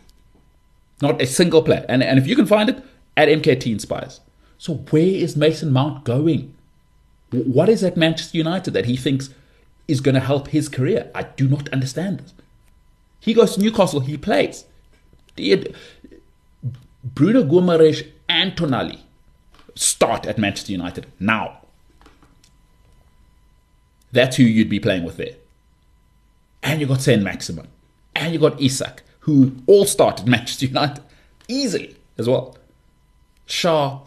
Not a single player. And, and if you can find it, at MKT Inspires. So where is Mason Mount going? What is at Manchester United that he thinks is going to help his career? I do not understand this. He goes to Newcastle, he plays. Bruno Guimaraes and Tonali start at Manchester United now. That's who you'd be playing with there. And you got Saint-Maximin. And you got Isak, who all started Manchester United easily as well. Shaw,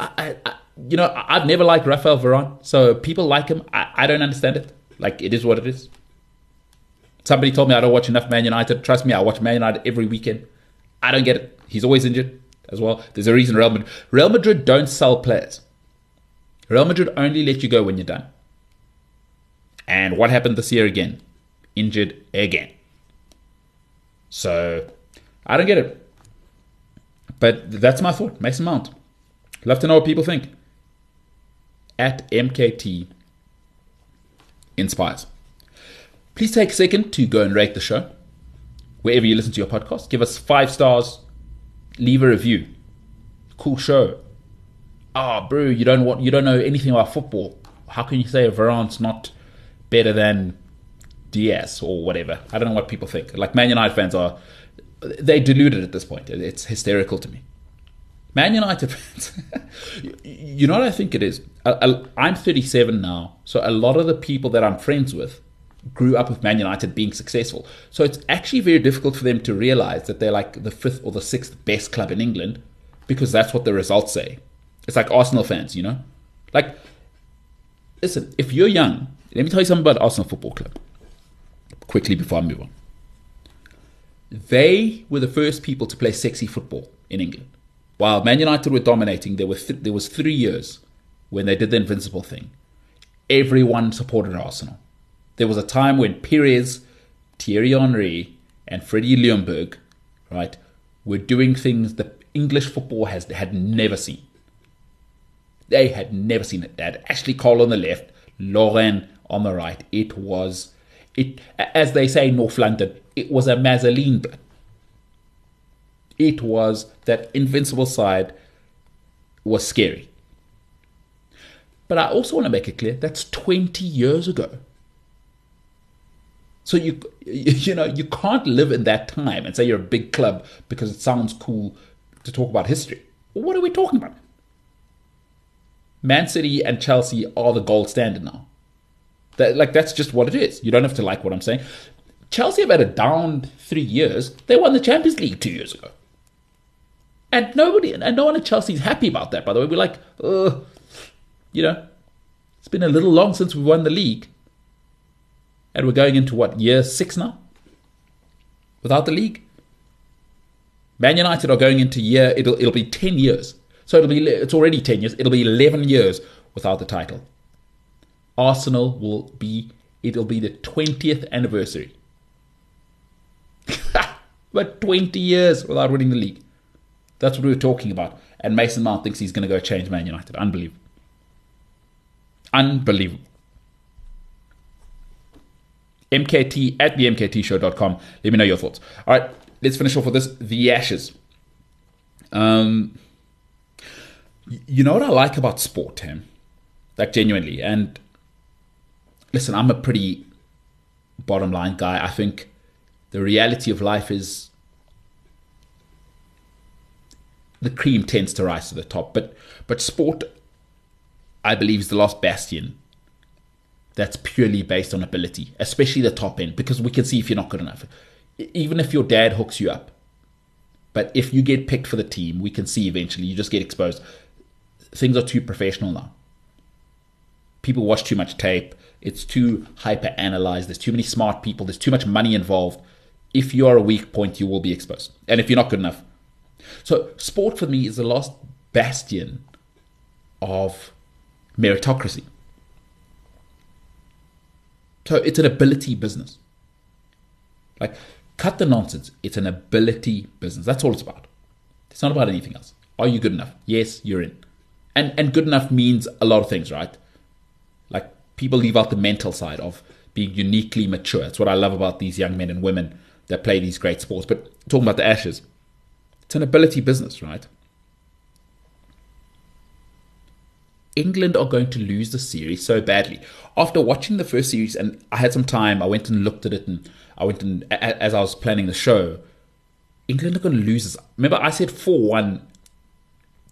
I, I, you know, I've never liked Rafael Varane, so people like him. I, I don't understand it. Like, it is what it is. Somebody told me I don't watch enough Man United. Trust me, I watch Man United every weekend. I don't get it. He's always injured as well. There's a reason Real Madrid, Real Madrid don't sell players. Real Madrid only let you go when you're done. And what happened this year again? Injured again. So I don't get it. But that's my thought. Mason Mount. Love to know what people think. At MKT Inspires. Please take a second to go and rate the show. Wherever you listen to your podcast, give us five stars, leave a review. Cool show. Ah, oh, bro, you don't want you don't know anything about football. How can you say Varane's not better than Dias or whatever? I don't know what people think. Like Man United fans are they deluded at this point. It's hysterical to me. Man United fans, you know what I think it is? I'm 37 now, so a lot of the people that I'm friends with grew up with Man United being successful. So it's actually very difficult for them to realize that they're like the fifth or the sixth best club in England because that's what the results say. It's like Arsenal fans, you know? Like, listen, if you're young, let me tell you something about Arsenal Football Club quickly before I move on. They were the first people to play sexy football in England. While Man United were dominating, there, were th- there was three years when they did the invincible thing. Everyone supported Arsenal. There was a time when Pires, Thierry Henry, and Freddie Ljungberg, right, were doing things that English football has had never seen. They had never seen it. They had Ashley Cole on the left, Lauren on the right. It was, it as they say in North London, it was a Mazzoline It was that invincible side was scary. But I also want to make it clear that's 20 years ago. So you you know you can't live in that time and say you're a big club because it sounds cool to talk about history. What are we talking about? Man City and Chelsea are the gold standard now. That, like that's just what it is. You don't have to like what I'm saying. Chelsea have had a down three years. They won the Champions League two years ago. And nobody and no one at Chelsea's happy about that, by the way. We're like, uh, you know, it's been a little long since we won the league. And we're going into what, year six now? Without the league? Man United are going into year it'll it'll be ten years. So it'll be it's already ten years. It'll be eleven years without the title. Arsenal will be it'll be the twentieth anniversary. but twenty years without winning the league. That's what we were talking about. And Mason Mount thinks he's going to go change Man United. Unbelievable. Unbelievable. MKT at the MKTshow.com. Let me know your thoughts. All right, let's finish off with this the Ashes. Um, you know what I like about sport, Tim? Like, genuinely. And listen, I'm a pretty bottom line guy. I think the reality of life is the cream tends to rise to the top. But but sport, I believe, is the last bastion that's purely based on ability, especially the top end, because we can see if you're not good enough. Even if your dad hooks you up, but if you get picked for the team, we can see eventually you just get exposed. Things are too professional now. People watch too much tape. It's too hyper analyzed. There's too many smart people. There's too much money involved. If you are a weak point, you will be exposed. And if you're not good enough. So, sport for me is the last bastion of meritocracy. So it's an ability business. Like, cut the nonsense. It's an ability business. That's all it's about. It's not about anything else. Are you good enough? Yes, you're in. And and good enough means a lot of things, right? Like people leave out the mental side of being uniquely mature. That's what I love about these young men and women that play these great sports. But talking about the Ashes, it's an ability business, right? England are going to lose the series so badly. After watching the first series, and I had some time, I went and looked at it, and I went and as I was planning the show, England are going to lose this. Remember, I said four one,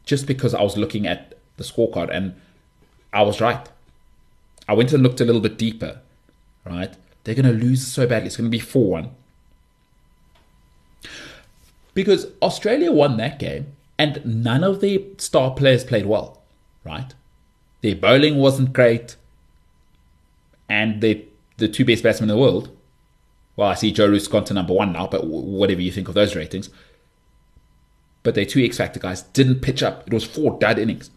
just because I was looking at the scorecard, and I was right. I went and looked a little bit deeper, right? They're going to lose so badly. It's going to be four one because Australia won that game, and none of the star players played well, right? Their bowling wasn't great. And they the two best batsmen in the world. Well, I see Joe Root's gone to number one now, but whatever you think of those ratings. But their two X Factor guys didn't pitch up. It was four dud innings.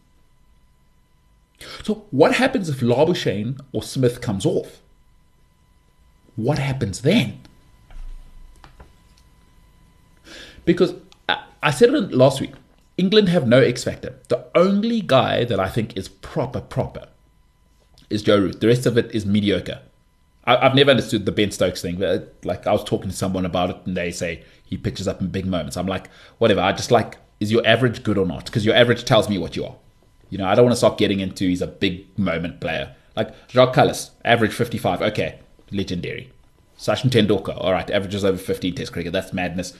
So what happens if Labuschagne or Smith comes off? What happens then? Because uh, I said it last week. England have no X factor. The only guy that I think is proper, proper is Joe Root. The rest of it is mediocre. I, have never understood the Ben Stokes thing. But uh, like I was talking to someone about it, and they say he pitches up in big moments. I'm like, whatever. I just like, is your average good or not? Because your average tells me what you are. You know, I don't want to start getting into he's a big moment player. Like Jacques Kallis, average 55. Okay, legendary. Sachin Tendulkar, all right, averages over 15 Test cricket. That's madness.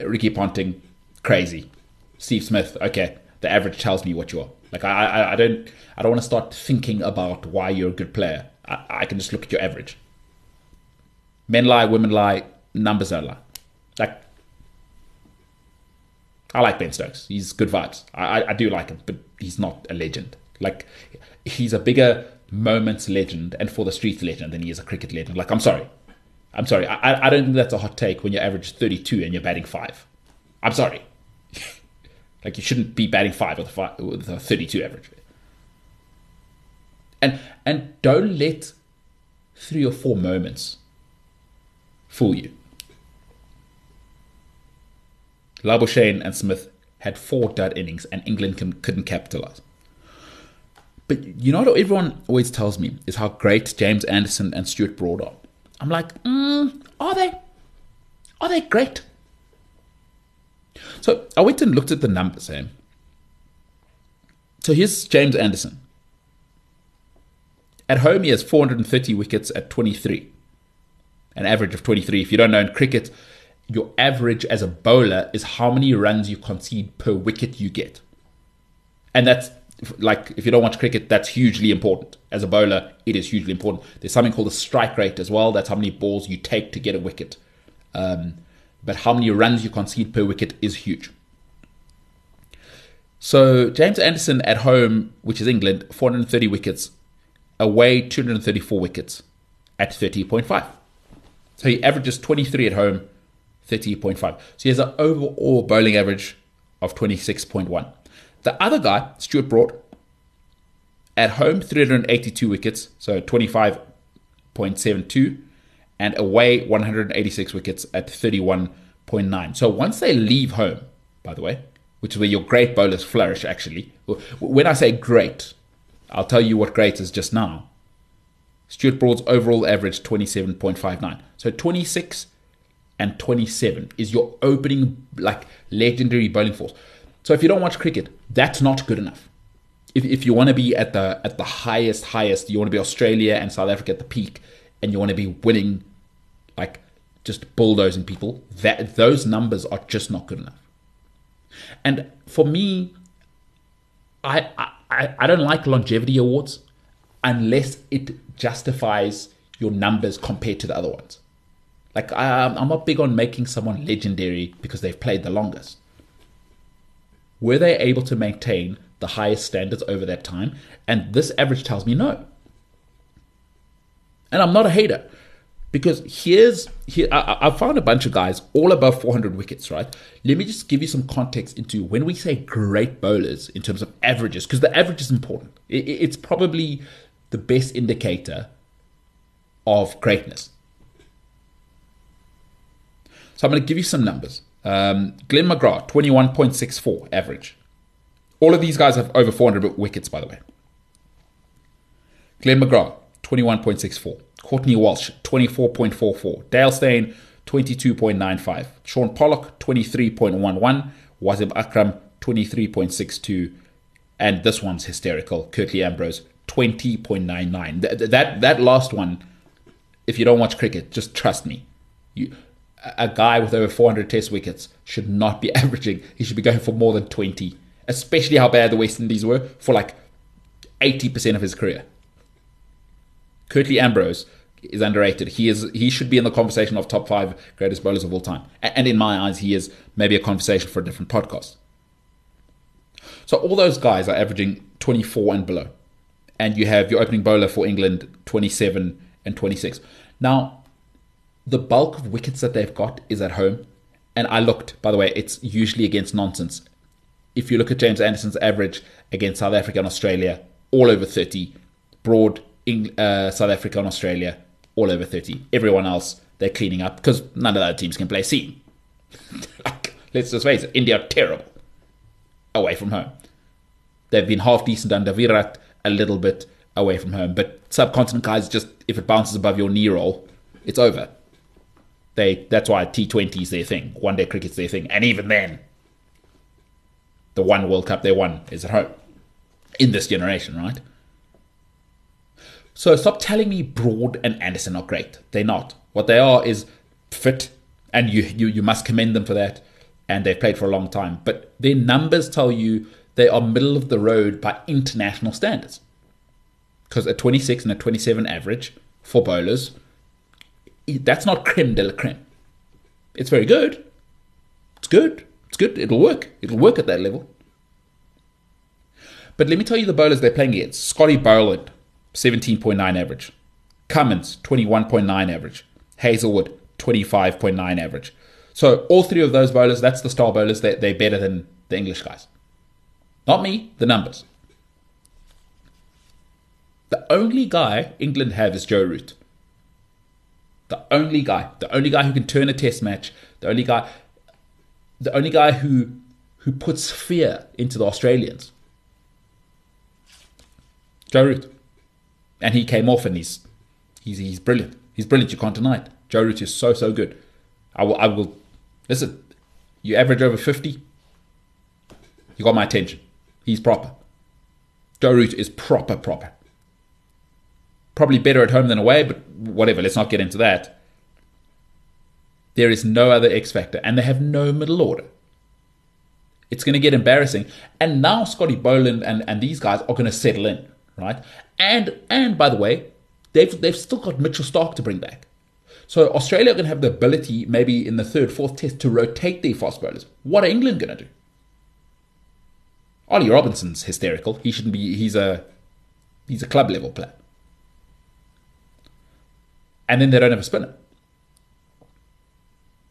Ricky Ponting, crazy. Steve Smith, okay, the average tells me what you are. Like I, I, I don't, I don't want to start thinking about why you're a good player. I, I can just look at your average. Men lie, women lie, numbers don't lie. Like, I like Ben Stokes. He's good vibes. I, I, I do like him, but he's not a legend. Like, he's a bigger moments legend and for the streets legend than he is a cricket legend. Like, I'm sorry. I'm sorry. I, I don't think that's a hot take when you average 32 and you're batting five. I'm sorry. Like you shouldn't be batting five with a, five, with a 32 average. And and don't let three or four moments fool you. Labuschagne and Smith had four dud innings, and England can, couldn't capitalize. But you know what everyone always tells me is how great James Anderson and Stuart Broad are. I'm like, mm, are they? Are they great? So I went and looked at the numbers here. So here's James Anderson. At home, he has 430 wickets at 23, an average of 23. If you don't know in cricket, your average as a bowler is how many runs you concede per wicket you get. And that's like, if you don't watch cricket, that's hugely important. As a bowler, it is hugely important. There's something called the strike rate as well. That's how many balls you take to get a wicket. Um, but how many runs you concede per wicket is huge. So James Anderson at home, which is England, 430 wickets, away 234 wickets at 30.5. So he averages 23 at home, 30.5. So he has an overall bowling average of 26.1. The other guy, Stuart Broad, at home 382 wickets, so 25.72 and away 186 wickets at 31.9. So once they leave home, by the way, which is where your great bowlers flourish actually. When I say great, I'll tell you what great is just now. Stuart Broad's overall average 27.59. So 26 and 27 is your opening like legendary bowling force. So if you don't watch cricket, that's not good enough. If, if you want to be at the at the highest highest, you want to be Australia and South Africa at the peak, and you want to be winning, like just bulldozing people, that those numbers are just not good enough. And for me, I, I I don't like longevity awards unless it justifies your numbers compared to the other ones. Like I'm, I'm not big on making someone legendary because they've played the longest. Were they able to maintain the highest standards over that time? And this average tells me no. And I'm not a hater because here's here I, I, found a bunch of guys all above 400 wickets right? Let me just give you some context into when we say great bowlers in terms of averages because the average is important. It, it's probably the best indicator of greatness. So i'm going to give you some numbers. Um, glenn mcgrath 21.64 average. All of these guys have over 400 wickets, by the way. Glenn McGrath, 21.64. Courtney Walsh, 24.44. Dale Steyn, 22.95. Shaun Pollock, 23.11. Wasim Akram, 23.62. And this one's hysterical. Curtly Ambrose, 20.99. That, that, that last one, if you don't watch cricket, just trust me. You, a guy with over 400 test wickets should not be averaging. He should be going for more than 20, especially how bad the West Indies were for like 80% of his career. Curtly Ambrose is underrated. He is he should be in the conversation of top five greatest bowlers of all time. And in my eyes, he is maybe a conversation for a different podcast. So all those guys are averaging 24 and below. And you have your opening bowler for England 27 and 26. Now, the bulk of wickets that they've got is at home. And I looked, by the way, it's usually against nonsense. If you look at James Anderson's average against South Africa and Australia, all over 30. Broad, uh, South Africa and Australia, all over 30. Everyone else, they're cleaning up because none of the other teams can play C. Let's just face it, India are terrible away from home. They've been half decent under Virat, a little bit away from home. But subcontinent guys, just if it bounces above your knee roll, it's over. They that's why T20 is their thing. One day cricket's their thing. And even then, the one World Cup they won is at home. In this generation, right? So stop telling me Broad and Anderson are great. They're not. What they are is fit, and you, you, you must commend them for that. And they've played for a long time. But their numbers tell you they are middle of the road by international standards. Because a 26 and a 27 average for bowlers, that's not creme de la creme. It's very good. It's good. It's good. It'll work. It'll work at that level. But let me tell you the bowlers they're playing against. Scotty Boland, 17.9 average. Cummins, 21.9 average. Hazlewood, 25.9 average. So all three of those bowlers, that's the star bowlers. They're, they're better than the English guys. Not me, the numbers. The only guy England have is Joe Root. The only guy, the only guy who can turn a test match, the only guy, the only guy who who puts fear into the Australians. Joe Root and he came off, and he's he's he's brilliant. He's brilliant. You can't deny it. Joe Root is so so good. I will I will listen. You average over fifty. You got my attention. He's proper. Joe Root is proper proper. Probably better at home than away, but whatever. Let's not get into that. There is no other X factor, and they have no middle order. It's going to get embarrassing. And now Scotty Boland and, and these guys are going to settle in right? And and by the way, they've they've still got Mitchell Starc to bring back. So Australia are going to have the ability, maybe in the third, fourth test, to rotate their fast bowlers. What are England going to do? Ollie Robinson's hysterical. He shouldn't be. He's a he's a club level player. And then they don't have a spinner.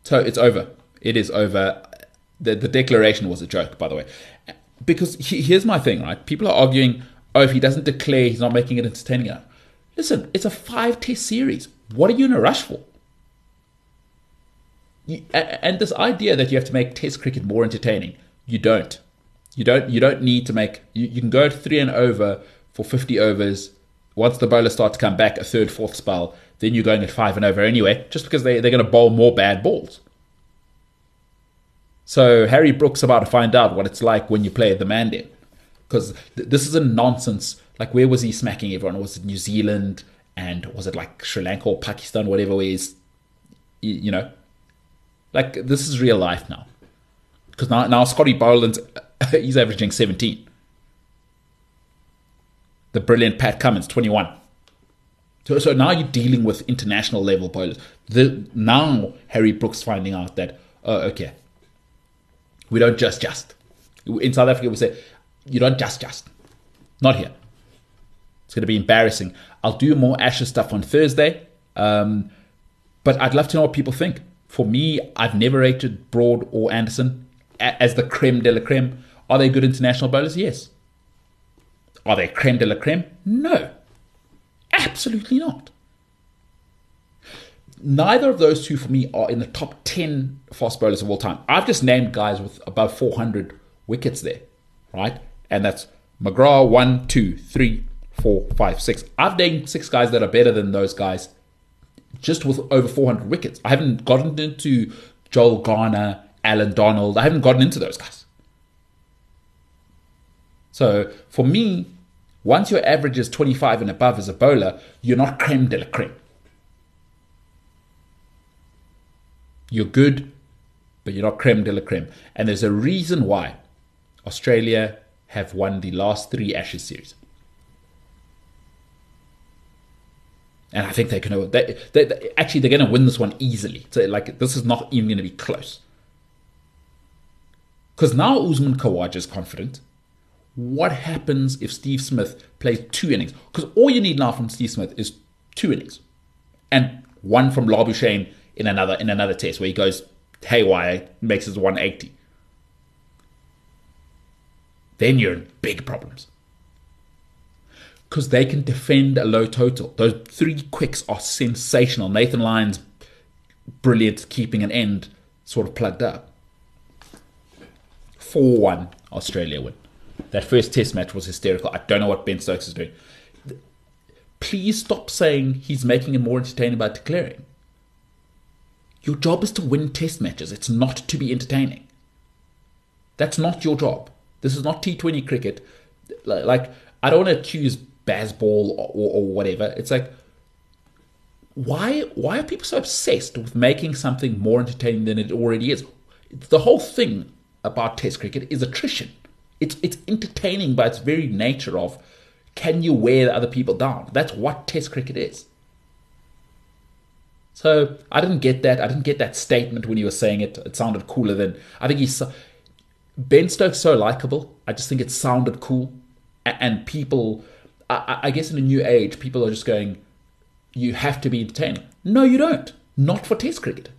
So it's over. It is over. The, the declaration was a joke, by the way. Because he, here's my thing, right? People are arguing, oh, if he doesn't declare, he's not making it entertaining enough. Listen, it's a five test series. What are you in a rush for? You, and this idea that you have to make test cricket more entertaining, you don't. You don't. You don't need to make. You, you can go three and over for 50 overs. Once the bowlers start to come back, a third, fourth spell, then you're going at five and over anyway, just because they, they're going to bowl more bad balls. So Harry Brook's about to find out what it's like when you play the Mandan because th- this is a nonsense. Like, where was he smacking everyone? Was it New Zealand and was it like Sri Lanka or Pakistan, whatever it is? You, you know, like this is real life now. Because now, now Scotty Boland, he's averaging 17. The brilliant Pat Cummins, 21. So, so now you're dealing with international level bowlers. The, now Harry Brook's finding out that, oh, okay, we don't just just. In South Africa, we say, you don't just just. Not here. It's going to be embarrassing. I'll do more Ashes stuff on Thursday. Um, but I'd love to know what people think. For me, I've never rated Broad or Anderson as the creme de la creme. Are they good international bowlers? Yes. Are they creme de la creme? No. Absolutely not. Neither of those two for me are in the top 10 fast bowlers of all time. I've just named guys with above 400 wickets there, right? And that's McGrath one, two, three, four, five, six. I've named six guys that are better than those guys just with over 400 wickets. I haven't gotten into Joel Garner, Allan Donald. I haven't gotten into those guys. So for me, once your average is 25 and above as a bowler, you're not creme de la creme. You're good, but you're not creme de la creme. And there's a reason why Australia have won the last three Ashes series. And I think they can. They, they, they actually they're going to win this one easily. So like this is not even going to be close. Because now Usman Khawaja is confident. What happens if Steve Smith plays two innings? Because all you need now from Steve Smith is two innings, and one from Labuschagne in another in another test where he goes haywire, makes his 180. Then you're in big problems because they can defend a low total. Those three quicks are sensational. Nathan Lyon's brilliant keeping an end sort of plugged up. 4 1 Australia win. That first test match was hysterical. I don't know what Ben Stokes is doing. Please stop saying he's making it more entertaining by declaring. Your job is to win test matches, it's not to be entertaining. That's not your job. This is not T20 cricket. Like, I don't want to accuse Bazball or, or whatever. It's like, why why are people so obsessed with making something more entertaining than it already is? The whole thing about Test cricket is attrition. It's it's entertaining by its very nature of can you wear the other people down? That's what Test cricket is. So I didn't get that. I didn't get that statement when you were saying it. It sounded cooler than I think he's. Ben Stokes so likable. I just think it sounded cool, and people I, I guess in a new age, people are just going, you have to be entertaining. No, you don't. Not for Test cricket.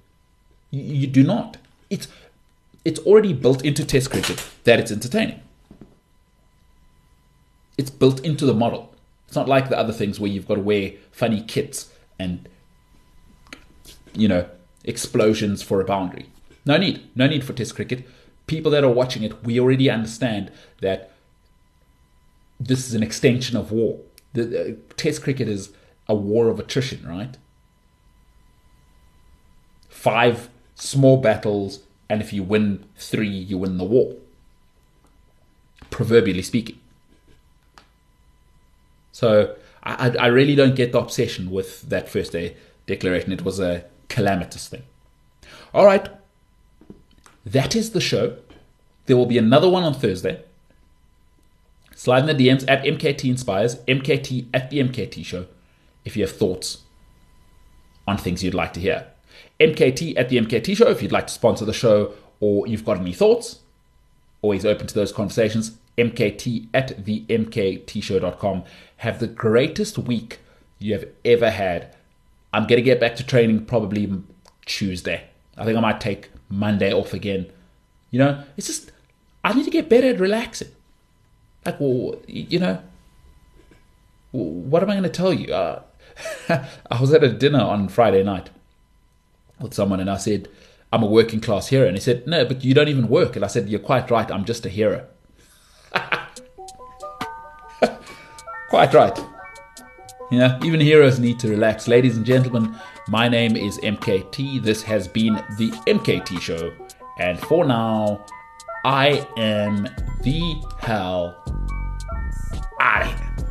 You, you do not. It's it's already built into Test cricket that it's entertaining. It's built into the model. It's not like the other things where you've got to wear funny kits and you know explosions for a boundary. No need. No need for Test cricket. People that are watching it, we already understand that this is an extension of war. The, uh, Test cricket is a war of attrition, right? Five small battles, and if you win three, you win the war. Proverbially speaking. So I, I really don't get the obsession with that first day declaration. It was a calamitous thing. All right. That is the show. There will be another one on Thursday. Slide in the DMs at MKT Inspires, MKT at the MKT Show, if you have thoughts on things you'd like to hear. MKT at the MKT Show, if you'd like to sponsor the show or you've got any thoughts, always open to those conversations. MKT at the MKT MKTshow.com. Have the greatest week you have ever had. I'm going to get back to training probably Tuesday. I think I might take Monday off again. You know, it's just, I need to get better at relaxing. Like, well, you know, what am I going to tell you? Uh, I was at a dinner on Friday night with someone, and I said, I'm a working class hero. And he said, No, but you don't even work. And I said, You're quite right. I'm just a hero. quite right. Know, even heroes need to relax. Ladies and gentlemen, my name is MKT. This has been the MKT Show. And for now, I am the hell out.